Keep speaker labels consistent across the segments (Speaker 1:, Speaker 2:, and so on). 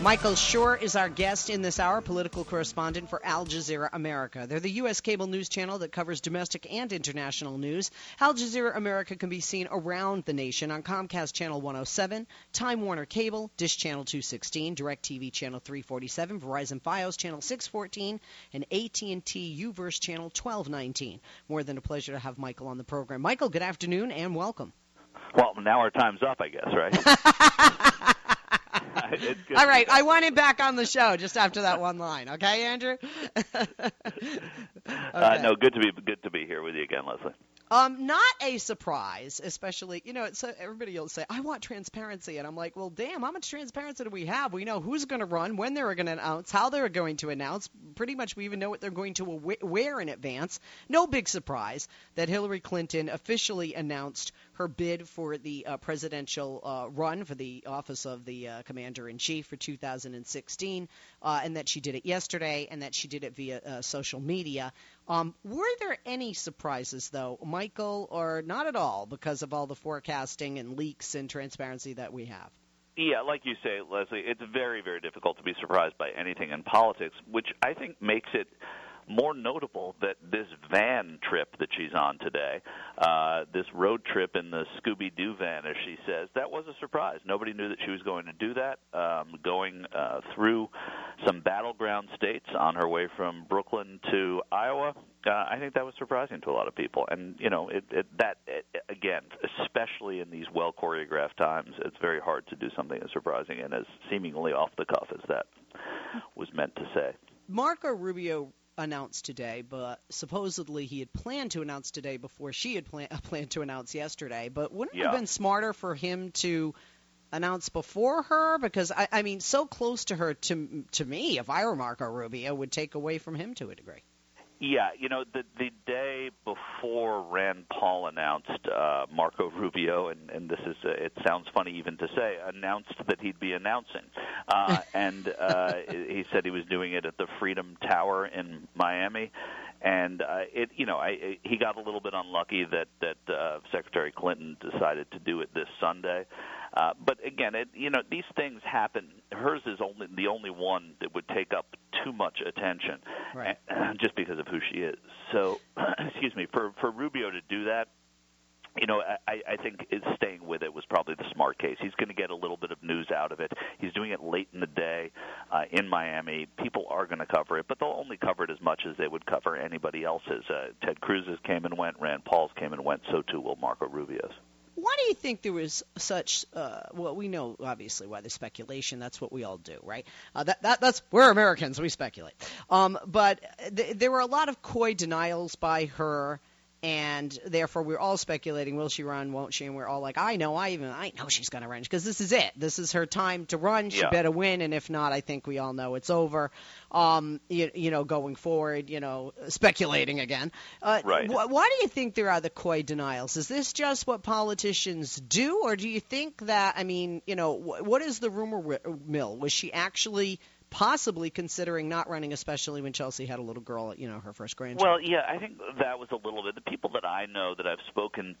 Speaker 1: Michael Shure is our guest in this hour, political correspondent for Al Jazeera America. They're the U.S. cable news channel that covers domestic and international news. Al Jazeera America can be seen around the nation on Comcast Channel 107, Time Warner Cable, Dish Channel 216, DirecTV Channel 347, Verizon Fios Channel 614, and AT&T UVerse Channel 1219. More than a pleasure to have Michael on the program. Michael, good afternoon and welcome.
Speaker 2: Well, now our time's up, I guess, right?
Speaker 1: All right, I want him back on the show just after that one line. Okay, Andrew. okay.
Speaker 2: uh, no, good to be good to be here with you again, Leslie.
Speaker 1: Um, not a surprise, especially you know. It's, uh, everybody will say, "I want transparency," and I'm like, "Well, damn, how much transparency do we have? We know who's going to run, when they're going to announce, how they're going to announce. Pretty much, we even know what they're going to wear in advance. No big surprise that Hillary Clinton officially announced her bid for the uh, presidential uh, run for the office of the uh, commander in chief for 2016, uh, and that she did it yesterday, and that she did it via uh, social media. Um, were there any surprises, though, Michael, or not at all, because of all the forecasting and leaks and transparency that we have?
Speaker 2: Yeah, like you say, Leslie, it's very, very difficult to be surprised by anything in politics, which I think makes it more notable that this van trip that she's on today, uh, this road trip in the Scooby Doo van, as she says, that was a surprise. Nobody knew that she was going to do that. Um, going uh, through some battleground states on her way from Brooklyn to Iowa, uh, I think that was surprising to a lot of people. And you know, it, it, that it, again, especially in these well choreographed times, it's very hard to do something as surprising and as seemingly off the cuff as that was meant to say.
Speaker 1: Marco Rubio announced today, but supposedly he had planned to announce today before she had plan- planned to announce yesterday. But wouldn't
Speaker 2: yeah.
Speaker 1: it have been smarter for him to announce before her? Because I, I mean, so close to her to to me, if I were Marco Rubio, would take away from him to a degree.
Speaker 2: Yeah, you know, the the day before Rand Paul announced uh, Marco Rubio, and, and this is uh, it sounds funny even to say, announced that he'd be announcing, uh, and uh, he said he was doing it at the Freedom Tower in Miami, and uh, it you know I, he got a little bit unlucky that that uh, Secretary Clinton decided to do it this Sunday. Uh, but again, it, you know, these things happen. Hers is only the only one that would take up too much attention,
Speaker 1: right.
Speaker 2: just because of who she is. So, excuse me, for for Rubio to do that, you know, I, I think is staying with it was probably the smart case. He's going to get a little bit of news out of it. He's doing it late in the day uh, in Miami. People are going to cover it, but they'll only cover it as much as they would cover anybody else's. Uh, Ted Cruz's came and went, Rand Paul's came and went. So too will Marco Rubio's.
Speaker 1: Why do you think there was such? Uh, well, we know obviously why the speculation. That's what we all do, right? Uh, that, that that's we're Americans. We speculate. Um, but th- there were a lot of coy denials by her and therefore we're all speculating will she run won't she? And we're all like i know i even i know she's going to run because this is it. This is her time to run. She
Speaker 2: yeah.
Speaker 1: better win and if not i think we all know it's over. Um you, you know going forward you know speculating again. Uh,
Speaker 2: right.
Speaker 1: Wh- why do you think there are the coy denials? Is this just what politicians do or do you think that i mean you know wh- what is the rumor mill? Was she actually possibly considering not running, especially when Chelsea had a little girl, you know, her first grandchild.
Speaker 2: Well, yeah, I think that was a little bit. The people that I know that I've spoken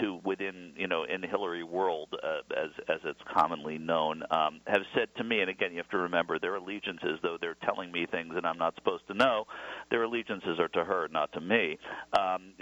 Speaker 2: to within you know in Hillary world uh, as as it's commonly known um, have said to me and again you have to remember their allegiances though they're telling me things that I'm not supposed to know their allegiances are to her not to me. Um,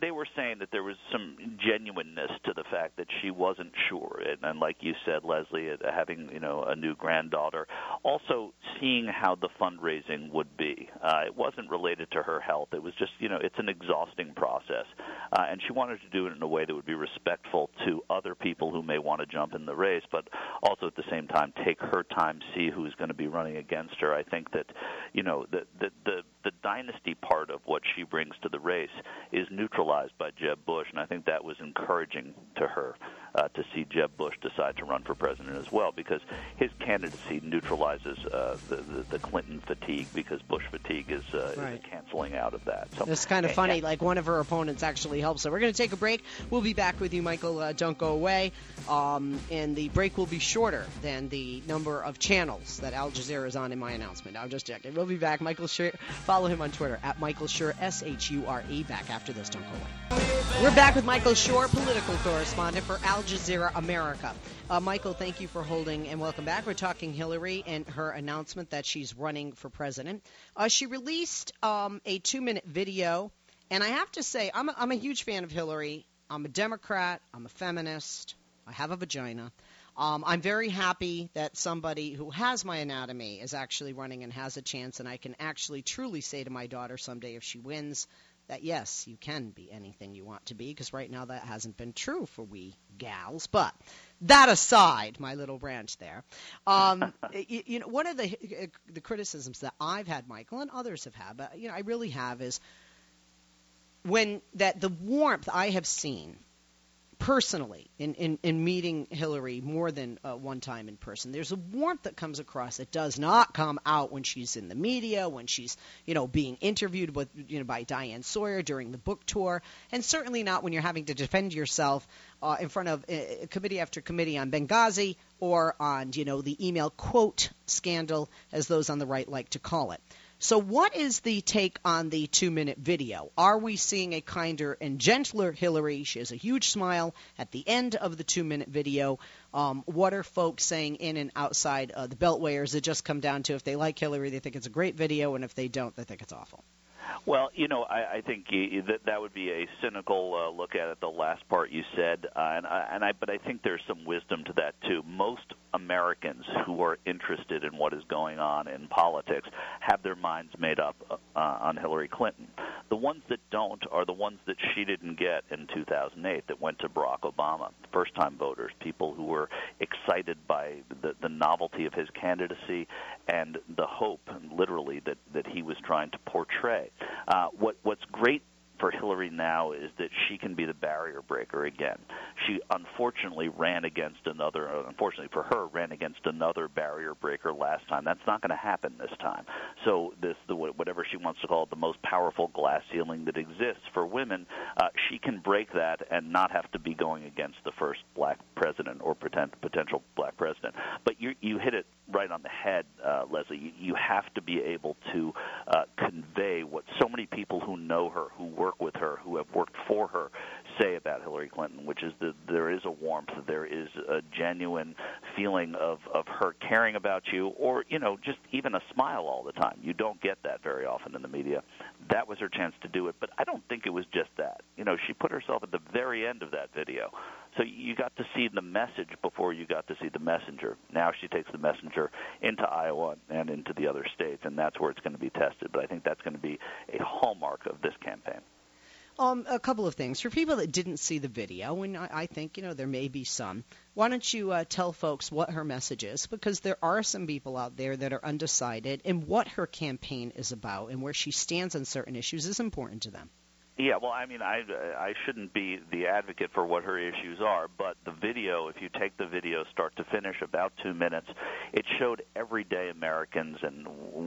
Speaker 2: they were saying that there was some genuineness to the fact that she wasn't sure. And, and like you said Leslie uh, having you know a new granddaughter also seeing how the fundraising would be. Uh, it wasn't related to her health. It was just you know it's an exhausting process. Uh, and she wanted to do it in a way that would be respectful to other people who may want to jump in the race, but also at the same time take her time, see who's going to be running against her. I think that, you know, the the the, the dynasty part of what she brings to the race is neutralized by Jeb Bush, and I think that was encouraging to her uh, to see Jeb Bush decide to run for president as well, because his candidacy neutralizes uh, the, the the Clinton fatigue, because Bush fatigue is, uh,
Speaker 1: right.
Speaker 2: is canceling out of that. So
Speaker 1: it's kind of funny. Like one of her opponents actually helps her. We're going to take a break. We'll be back with you, Michael. Uh, don't go away. Um, and the break will be shorter than the number of channels that Al Jazeera is on in my announcement. I'm just checking. We'll be back. Michael Shure. Follow him on Twitter at Michael Shure S H U R E. Back after this. Don't go away. We're back with Michael Shure, political correspondent for Al Jazeera America. Uh, Michael, thank you for holding and welcome back. We're talking Hillary and her announcement that she's running for president. Uh, she released um, a two minute video, and I have to say, I'm a, I'm a huge fan of Hillary. I'm a Democrat, I'm a feminist, I have a vagina. Um, I'm very happy that somebody who has my anatomy is actually running and has a chance, and I can actually truly say to my daughter someday if she wins that yes, you can be anything you want to be, because right now that hasn't been true for we gals. But that aside, my little branch there, um, you, you, know, one of the the criticisms that I've had, Michael, and others have had, but you know, I really have is when that the warmth I have seen personally in, in, in meeting Hillary more than uh, one time in person. There's a warmth that comes across that does not come out when she's in the media, when she's you know being interviewed with you know by Diane Sawyer during the book tour, and certainly not when you're having to defend yourself uh, in front of uh, committee after committee on Benghazi or on you know the email quote scandal, as those on the right like to call it. So, what is the take on the two minute video? Are we seeing a kinder and gentler Hillary? She has a huge smile at the end of the two minute video. Um, what are folks saying in and outside uh, the Beltway? Or does it just come down to if they like Hillary, they think it's a great video, and if they don't, they think it's awful?
Speaker 2: Well, you know, I, I think that that would be a cynical uh, look at it. The last part you said, uh, and I, and I, but I think there's some wisdom to that too. Most Americans who are interested in what is going on in politics have their minds made up uh, on Hillary Clinton. The ones that don't are the ones that she didn't get in 2008 that went to Barack Obama. First-time voters, people who were excited by the, the novelty of his candidacy and the hope, literally, that that he was trying to portray. Uh, what what's great for Hillary now is that she can be the barrier breaker again. She unfortunately ran against another, unfortunately for her, ran against another barrier breaker last time. That's not going to happen this time. So this, the whatever she wants to call it, the most powerful glass ceiling that exists for women, uh, she can break that and not have to be going against the first black president or pretend, potential black president. But you you hit it right on the head, uh, Leslie. You, you have to be able to uh, convey what so many people who know her, who work with her, who have worked for her, say about Hillary Clinton, which is that there is a warmth, there is a genuine feeling of of her caring about you, or you know, just even a smile all the time. You don't get that very often in the media. That was her chance to do it, but I don't think it was just that. You know, she put herself at the very end of that video. So you got to see the message before you got to see the messenger. Now she takes the messenger into Iowa and into the other states, and that's where it's going to be tested. But I think that's going to be a hallmark of this campaign.
Speaker 1: Um, a couple of things for people that didn't see the video, and I, I think you know there may be some. Why don't you uh, tell folks what her message is? Because there are some people out there that are undecided, and what her campaign is about, and where she stands on certain issues is important to them.
Speaker 2: Yeah, well, I mean, I I shouldn't be the advocate for what her issues are, but the video, if you take the video start to finish, about two minutes, it showed everyday Americans and,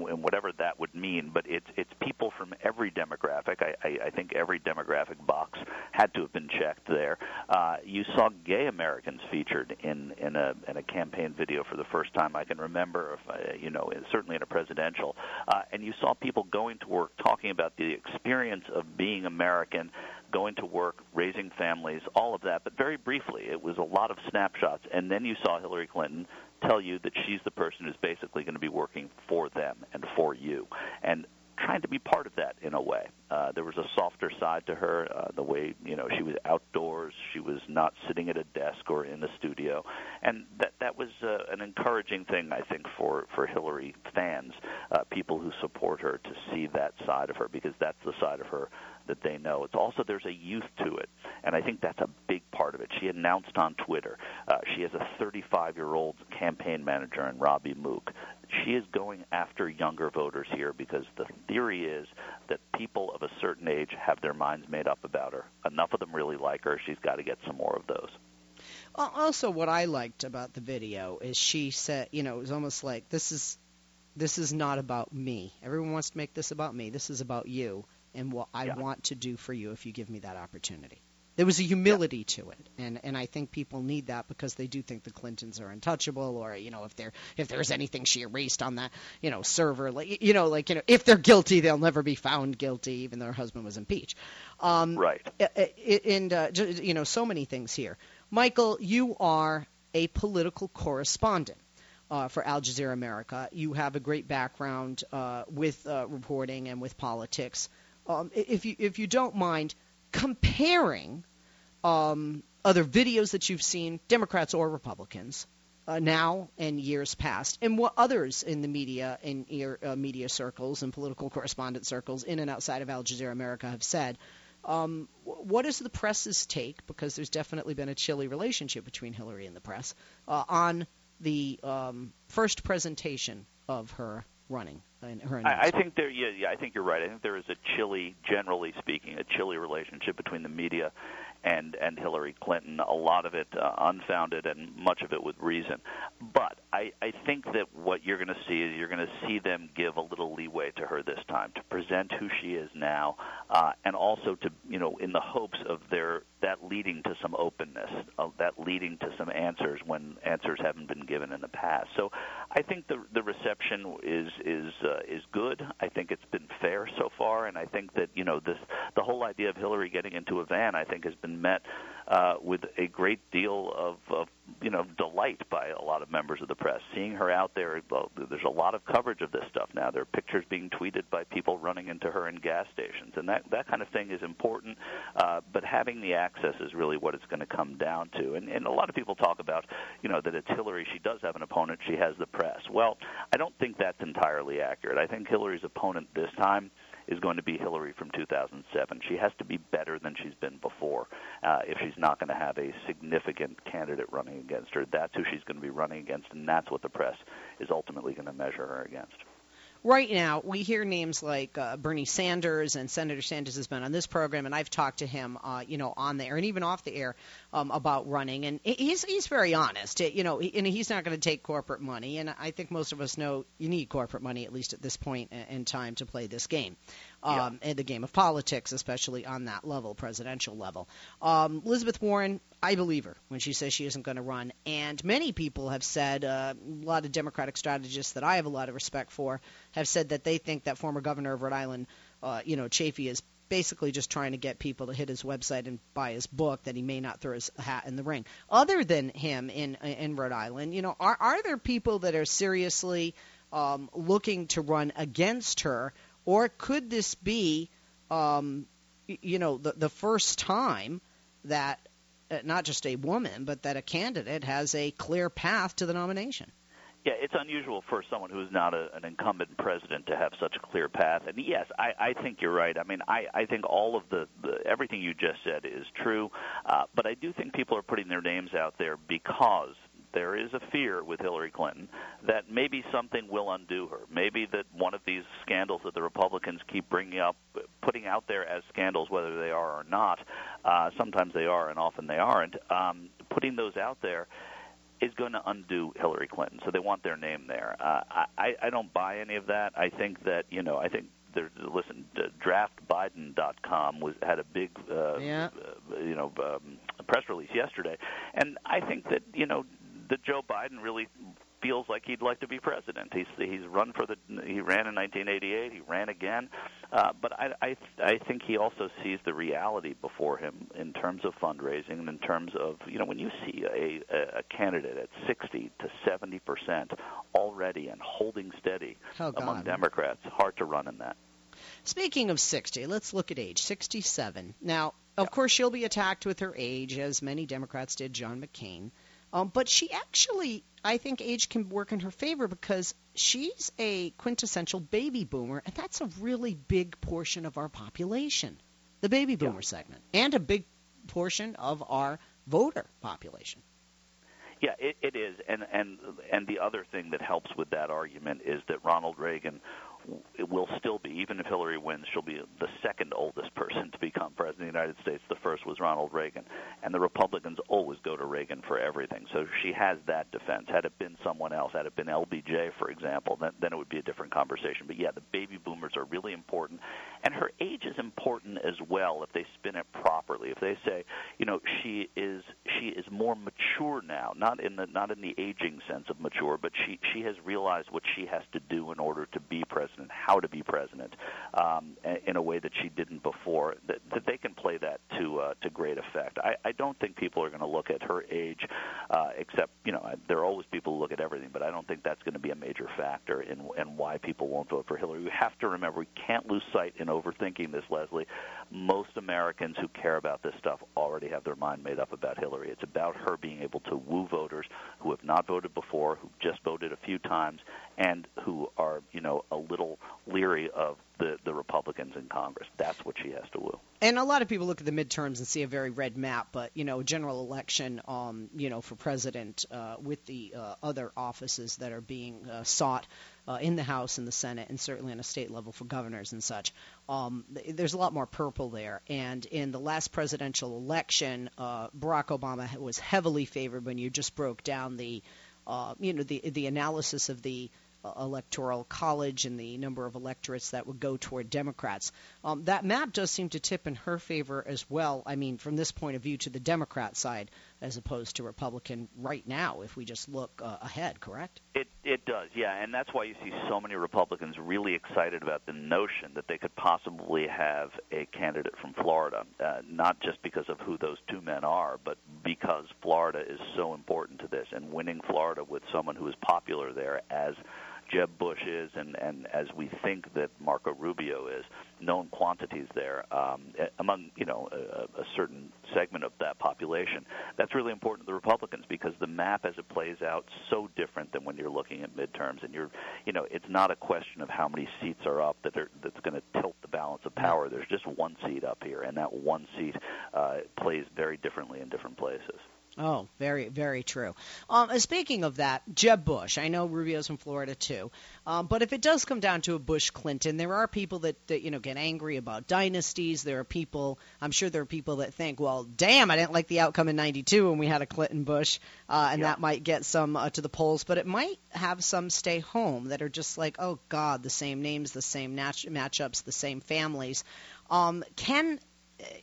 Speaker 2: and whatever that would mean. But it's it's people from every demographic. I, I, I think every demographic box had to have been checked there. Uh, you saw gay Americans featured in in a in a campaign video for the first time I can remember. If, uh, you know, certainly in a presidential, uh, and you saw people going to work talking about the experience of being a American, going to work, raising families, all of that. But very briefly, it was a lot of snapshots. And then you saw Hillary Clinton tell you that she's the person who's basically going to be working for them and for you. And trying to be part of that in a way. Uh, there was a softer side to her, uh, the way you know she was outdoors, she was not sitting at a desk or in a studio, and that that was uh, an encouraging thing I think for for Hillary fans, uh, people who support her to see that side of her because that's the side of her that they know. It's also there's a youth to it, and I think that's a big part of it. She announced on Twitter uh, she has a 35 year old campaign manager in Robbie Mook she is going after younger voters here because the theory is that people of a certain age have their minds made up about her. Enough of them really like her. She's got to get some more of those.
Speaker 1: Also, what I liked about the video is she said, you know, it was almost like this is this is not about me. Everyone wants to make this about me. This is about you and what I yeah. want to do for you if you give me that opportunity. There was a humility to it, and and I think people need that because they do think the Clintons are untouchable, or you know if there if there's anything she erased on that you know server, like you know like you know if they're guilty, they'll never be found guilty, even though her husband was impeached.
Speaker 2: Um, right.
Speaker 1: And uh, you know so many things here. Michael, you are a political correspondent. Uh, for Al Jazeera America. You have a great background uh, with uh, reporting and with politics. Um, if you if you don't mind, comparing um, other videos that you've seen, Democrats or Republicans, uh, now and years past, and what others in the media, in uh, media circles and political correspondent circles in and outside of Al Jazeera America have said. Um, what is the press's take? Because there's definitely been a chilly relationship between Hillary and the press uh, on the um, first presentation of her running. Uh, her
Speaker 2: I, I think there, yeah, yeah, I think you're right. I think there is a chilly, generally speaking, a chilly relationship between the media and and Hillary Clinton. A lot of it uh, unfounded, and much of it with reason. But I, I think that what you're going to see is you're going to see them give a little leeway to her this time to present who she is now, uh, and also to you know in the hopes of their that leading to some openness, of that leading to some answers when answers haven't been given in the past. So I think the the reception is is uh, is good. I think it's been fair so far, and I think that you know this the whole idea of Hillary getting into a van I think has met uh, with a great deal of, of you know delight by a lot of members of the press. Seeing her out there, there's a lot of coverage of this stuff now. There are pictures being tweeted by people running into her in gas stations, and that that kind of thing is important. Uh, but having the access is really what it's going to come down to. And, and a lot of people talk about, you know, that it's Hillary. She does have an opponent. She has the press. Well, I don't think that's entirely accurate. I think Hillary's opponent this time is going to be Hillary from 2007. She has to be better than she's been before uh, if she's not going to have a significant candidate running against her. That's who she's going to be running against, and that's what the press is ultimately going to measure her against
Speaker 1: right now we hear names like uh, Bernie Sanders and Senator Sanders has been on this program, and I've talked to him, uh, you know, on the air and even off the air um, about running, and he's he's very honest, you know, and he's not going to take corporate money, and I think most of us know you need corporate money at least at this point in time to play this game um, yeah. the game of politics, especially on that level, presidential level. Um, Elizabeth Warren, I believe her when she says she isn't going to run. And many people have said, uh, a lot of Democratic strategists that I have a lot of respect for, have said that they think that former governor of Rhode Island, uh, you know, Chafee is basically just trying to get people to hit his website and buy his book that he may not throw his hat in the ring. Other than him in in Rhode Island, you know, are are there people that are seriously um, looking to run against her or could this be, um, you know, the, the first time that uh, not just a woman, but that a candidate has a clear path to the nomination?
Speaker 2: Yeah, it's unusual for someone who's not a, an incumbent president to have such a clear path. And yes, I, I think you're right. I mean, I, I think all of the, the everything you just said is true, uh, but I do think people are putting their names out there because there is a fear with Hillary Clinton that maybe something will undo her. Maybe that one of these scandals that the Republicans keep bringing up, putting out there as scandals, whether they are or not, uh, sometimes they are and often they aren't, um, putting those out there is going to undo Hillary Clinton. So they want their name there. Uh, I, I don't buy any of that. I think that you know, I think there, listen, draftbiden.com was had a big, uh, yeah. uh, you know, um, press release yesterday, and I think that you know that Joe Biden really feels like he'd like to be president. He's he's run for the he ran in 1988. He ran again, uh, but I I I think he also sees the reality before him in terms of fundraising and in terms of you know when you see a a, a candidate at 60 to 70 percent already and holding steady
Speaker 1: oh,
Speaker 2: among Democrats, hard to run in that.
Speaker 1: Speaking of 60, let's look at age 67. Now, of course, she'll be attacked with her age, as many Democrats did John McCain. Um, but she actually, I think age can work in her favor because she's a quintessential baby boomer, and that's a really big portion of our population, the baby boomer yeah. segment, and a big portion of our voter population.
Speaker 2: Yeah, it, it is, and and and the other thing that helps with that argument is that Ronald Reagan it will still be, even if Hillary wins, she'll be the second oldest person to become president of the United States. The first was Ronald Reagan, and the Republicans always go to Reagan for everything. So she has that defense. Had it been someone else, had it been LBJ, for example, then, then it would be a different conversation. But yeah, the baby boomers are really important, and her age is important as well if they spin it properly. If they say, you know, she is she is more mature now, not in the not in the aging sense of mature, but she she has realized what she has to do in order to be president, how to be president, um, in a way that she didn't before. That, that they can play that to uh, to great effect. I, I don't think people are going to look at her age, uh, except you know there are always people who look at everything, but I don't think that's going to be a major factor in in why people won't vote for Hillary. We have to remember we can't lose sight in overthinking this, Leslie. Most Americans who care about this stuff already have their mind made up about Hillary. It's about her being able to woo voters who have not voted before, who just voted a few times, and who are, you know, a little leery of the, the Republicans in Congress. That's what she has to woo.
Speaker 1: And a lot of people look at the midterms and see a very red map, but you know, general election, um, you know, for president uh, with the uh, other offices that are being uh, sought uh, in the House and the Senate, and certainly on a state level for governors and such. Um, there's a lot more purple there. And in the last presidential election, uh, Barack Obama was heavily favored when you just broke down the, uh, you know, the the analysis of the electoral college and the number of electorates that would go toward Democrats. Um, that map does seem to tip in her favor as well. I mean, from this point of view, to the Democrat side as opposed to Republican right now, if we just look uh, ahead, correct?
Speaker 2: It it does, yeah, and that's why you see so many Republicans really excited about the notion that they could possibly have a candidate from Florida, uh, not just because of who those two men are, but because Florida is so important to this, and winning Florida with someone who is popular there as Jeb Bush is, and, and as we think that Marco Rubio is, known quantities there um, among you know a, a certain segment of that population. That's really important to the Republicans because the map as it plays out so different than when you're looking at midterms, and you're you know it's not a question of how many seats are up that are, that's going to tilt the balance of power. There's just one seat up here, and that one seat uh, plays very differently in different places.
Speaker 1: Oh, very, very true. Um, speaking of that, Jeb Bush. I know Rubio's from Florida too, um, but if it does come down to a Bush Clinton, there are people that, that you know get angry about dynasties. There are people. I'm sure there are people that think, well, damn, I didn't like the outcome in '92 when we had a Clinton Bush, uh, and yeah. that might get some uh, to the polls, but it might have some stay home that are just like, oh God, the same names, the same match- matchups, the same families. Um, can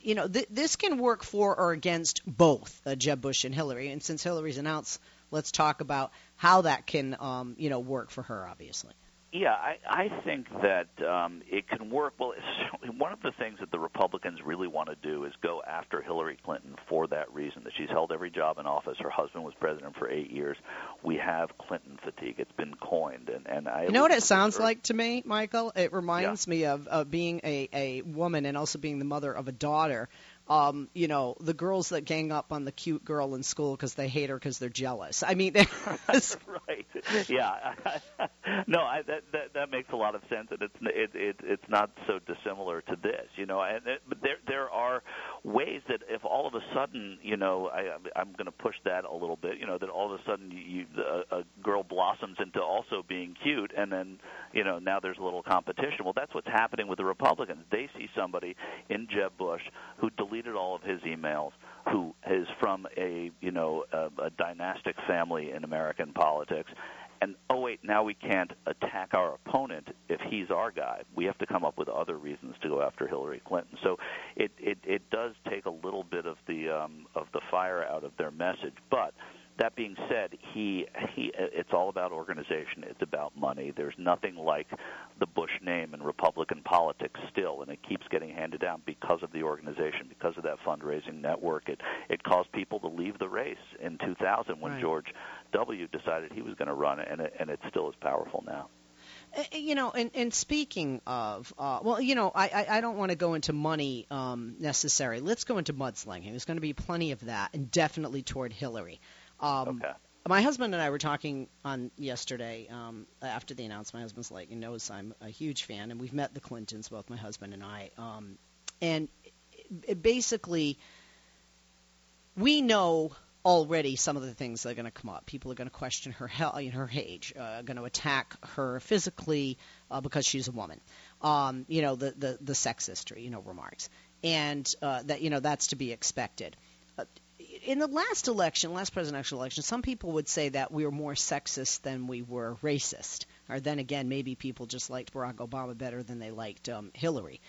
Speaker 1: you know, th- this can work for or against both uh, Jeb Bush and Hillary. And since Hillary's announced, let's talk about how that can, um, you know, work for her. Obviously.
Speaker 2: Yeah, I, I think that um, it can work. Well, one of the things that the Republicans really want to do is go after Hillary Clinton for that reason that she's held every job in office. Her husband was president for eight years. We have Clinton fatigue. It's been coined, and and I.
Speaker 1: You know what it sounds her. like to me, Michael? It reminds yeah. me of, of being a a woman and also being the mother of a daughter um, you know, the girls that gang up on the cute girl in school because they hate her because they're jealous. I mean,
Speaker 2: right? Yeah, no, I, that, that that makes a lot of sense, and it's it, it it's not so dissimilar to this, you know. And it, but there there are ways that if all of a sudden, you know, I I'm going to push that a little bit, you know, that all of a sudden you, you a, a girl blossoms into also being cute, and then you know now there's a little competition. Well, that's what's happening with the Republicans. They see somebody in Jeb Bush who deleted all of his emails, who is from a you know a, a dynastic family in American politics, and oh wait, now we can't attack our opponent if he's our guy. We have to come up with other reasons to go after Hillary Clinton. So it it, it does take a little bit of the um, of the fire out of their message, but that being said, he he it's all about organization. It's about money. There's nothing like the Bush name in Republican politics still, and it keeps getting handed down because of the organization, because of that fundraising network. It it caused people to leave the race in 2000 when
Speaker 1: right.
Speaker 2: George W. decided he was going to run, and it, and it's still is powerful now.
Speaker 1: Uh, you know, and, and speaking of, uh, well, you know, I, I, I don't want to go into money um, necessarily. Let's go into mudslinging. There's going to be plenty of that, and definitely toward Hillary.
Speaker 2: Um, okay.
Speaker 1: My husband and I were talking on yesterday um, after the announcement. My husband's like, he knows I'm a huge fan, and we've met the Clintons, both my husband and I. Um, and it, it basically, we know already some of the things that are going to come up. People are going to question her health, her age, uh, going to attack her physically uh, because she's a woman. Um, you know, the, the the sex history, you know, remarks, and uh, that you know that's to be expected. Uh, in the last election, last presidential election, some people would say that we were more sexist than we were racist. Or then again, maybe people just liked Barack Obama better than they liked um, Hillary.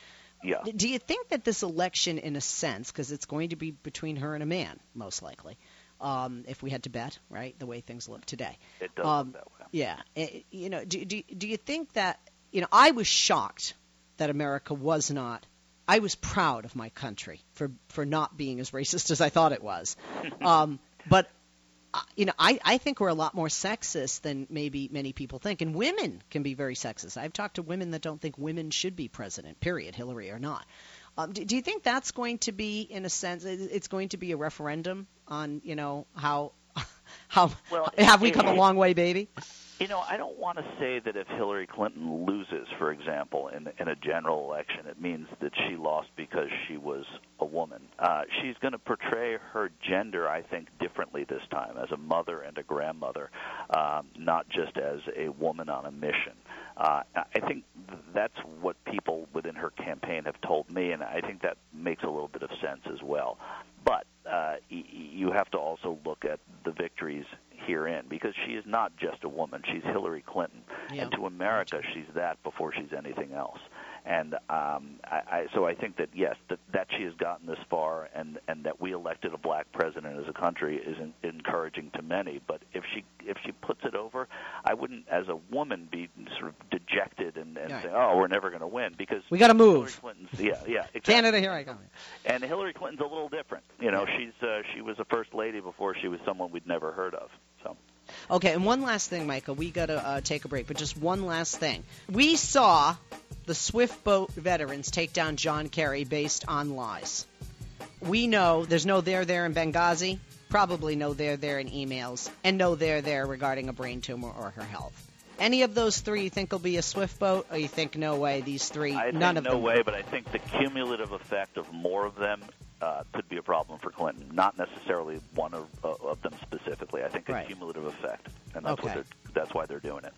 Speaker 2: Yeah.
Speaker 1: Do you think that this election, in a sense, because it's going to be between her and a man, most likely, um, if we had to bet, right, the way things look today?
Speaker 2: It does
Speaker 1: um,
Speaker 2: that way.
Speaker 1: Yeah. It, you know, do, do, do you think that, you know, I was shocked that America was not I was proud of my country for for not being as racist as I thought it was. um, but uh, you know, I, I think we're a lot more sexist than maybe many people think, and women can be very sexist. I've talked to women that don't think women should be president, period, Hillary or not. Um, do, do you think that's going to be, in a sense, it's going to be a referendum on, you know, how how
Speaker 2: well,
Speaker 1: have we come a long way, baby?
Speaker 2: You know, I don't want to say that if Hillary Clinton loses, for example, in in a general election, it means that she lost because she was a woman. Uh, she's going to portray her gender, I think, differently this time as a mother and a grandmother, um, not just as a woman on a mission. Uh, I think that's what people within her campaign have told me, and I think that makes a little bit of sense as well. But uh, y- you have to also look at the victories herein because she is not just a woman; she's Hillary Clinton,
Speaker 1: Yeah.
Speaker 2: and to America, she's that before she's anything else. And um, I, I, so I think that yes, that, that she has gotten this far, and and that we elected a black president as a country is in, encouraging to many. But if she if she puts it over, I wouldn't, as a woman, be sort of dejected and, and
Speaker 1: Right.
Speaker 2: say, "Oh, we're never going to win," because
Speaker 1: We got to move. Hillary.
Speaker 2: Clinton's yeah yeah exactly.
Speaker 1: Canada, here I come.
Speaker 2: And Hillary Clinton's a little different. You know, she's uh, she was a first lady before she was someone we'd never heard of.
Speaker 1: Okay, and one last thing, Micah. We got to uh, take a break, but just one last thing. We saw the Swift boat veterans take down John Kerry based on lies. We know there's no there there in Benghazi, probably no there there in emails, and no there there regarding a brain tumor or her health. Any of those three you think will be a Swift boat, or you think no way? These three,
Speaker 2: I
Speaker 1: none
Speaker 2: think
Speaker 1: of
Speaker 2: no
Speaker 1: them.
Speaker 2: way, but I think the cumulative effect of more of them uh, could be a problem for Clinton. Not necessarily one of, of them specifically. I think a
Speaker 1: Right.
Speaker 2: cumulative effect, and that's
Speaker 1: Okay.
Speaker 2: what they're, that's why they're doing it.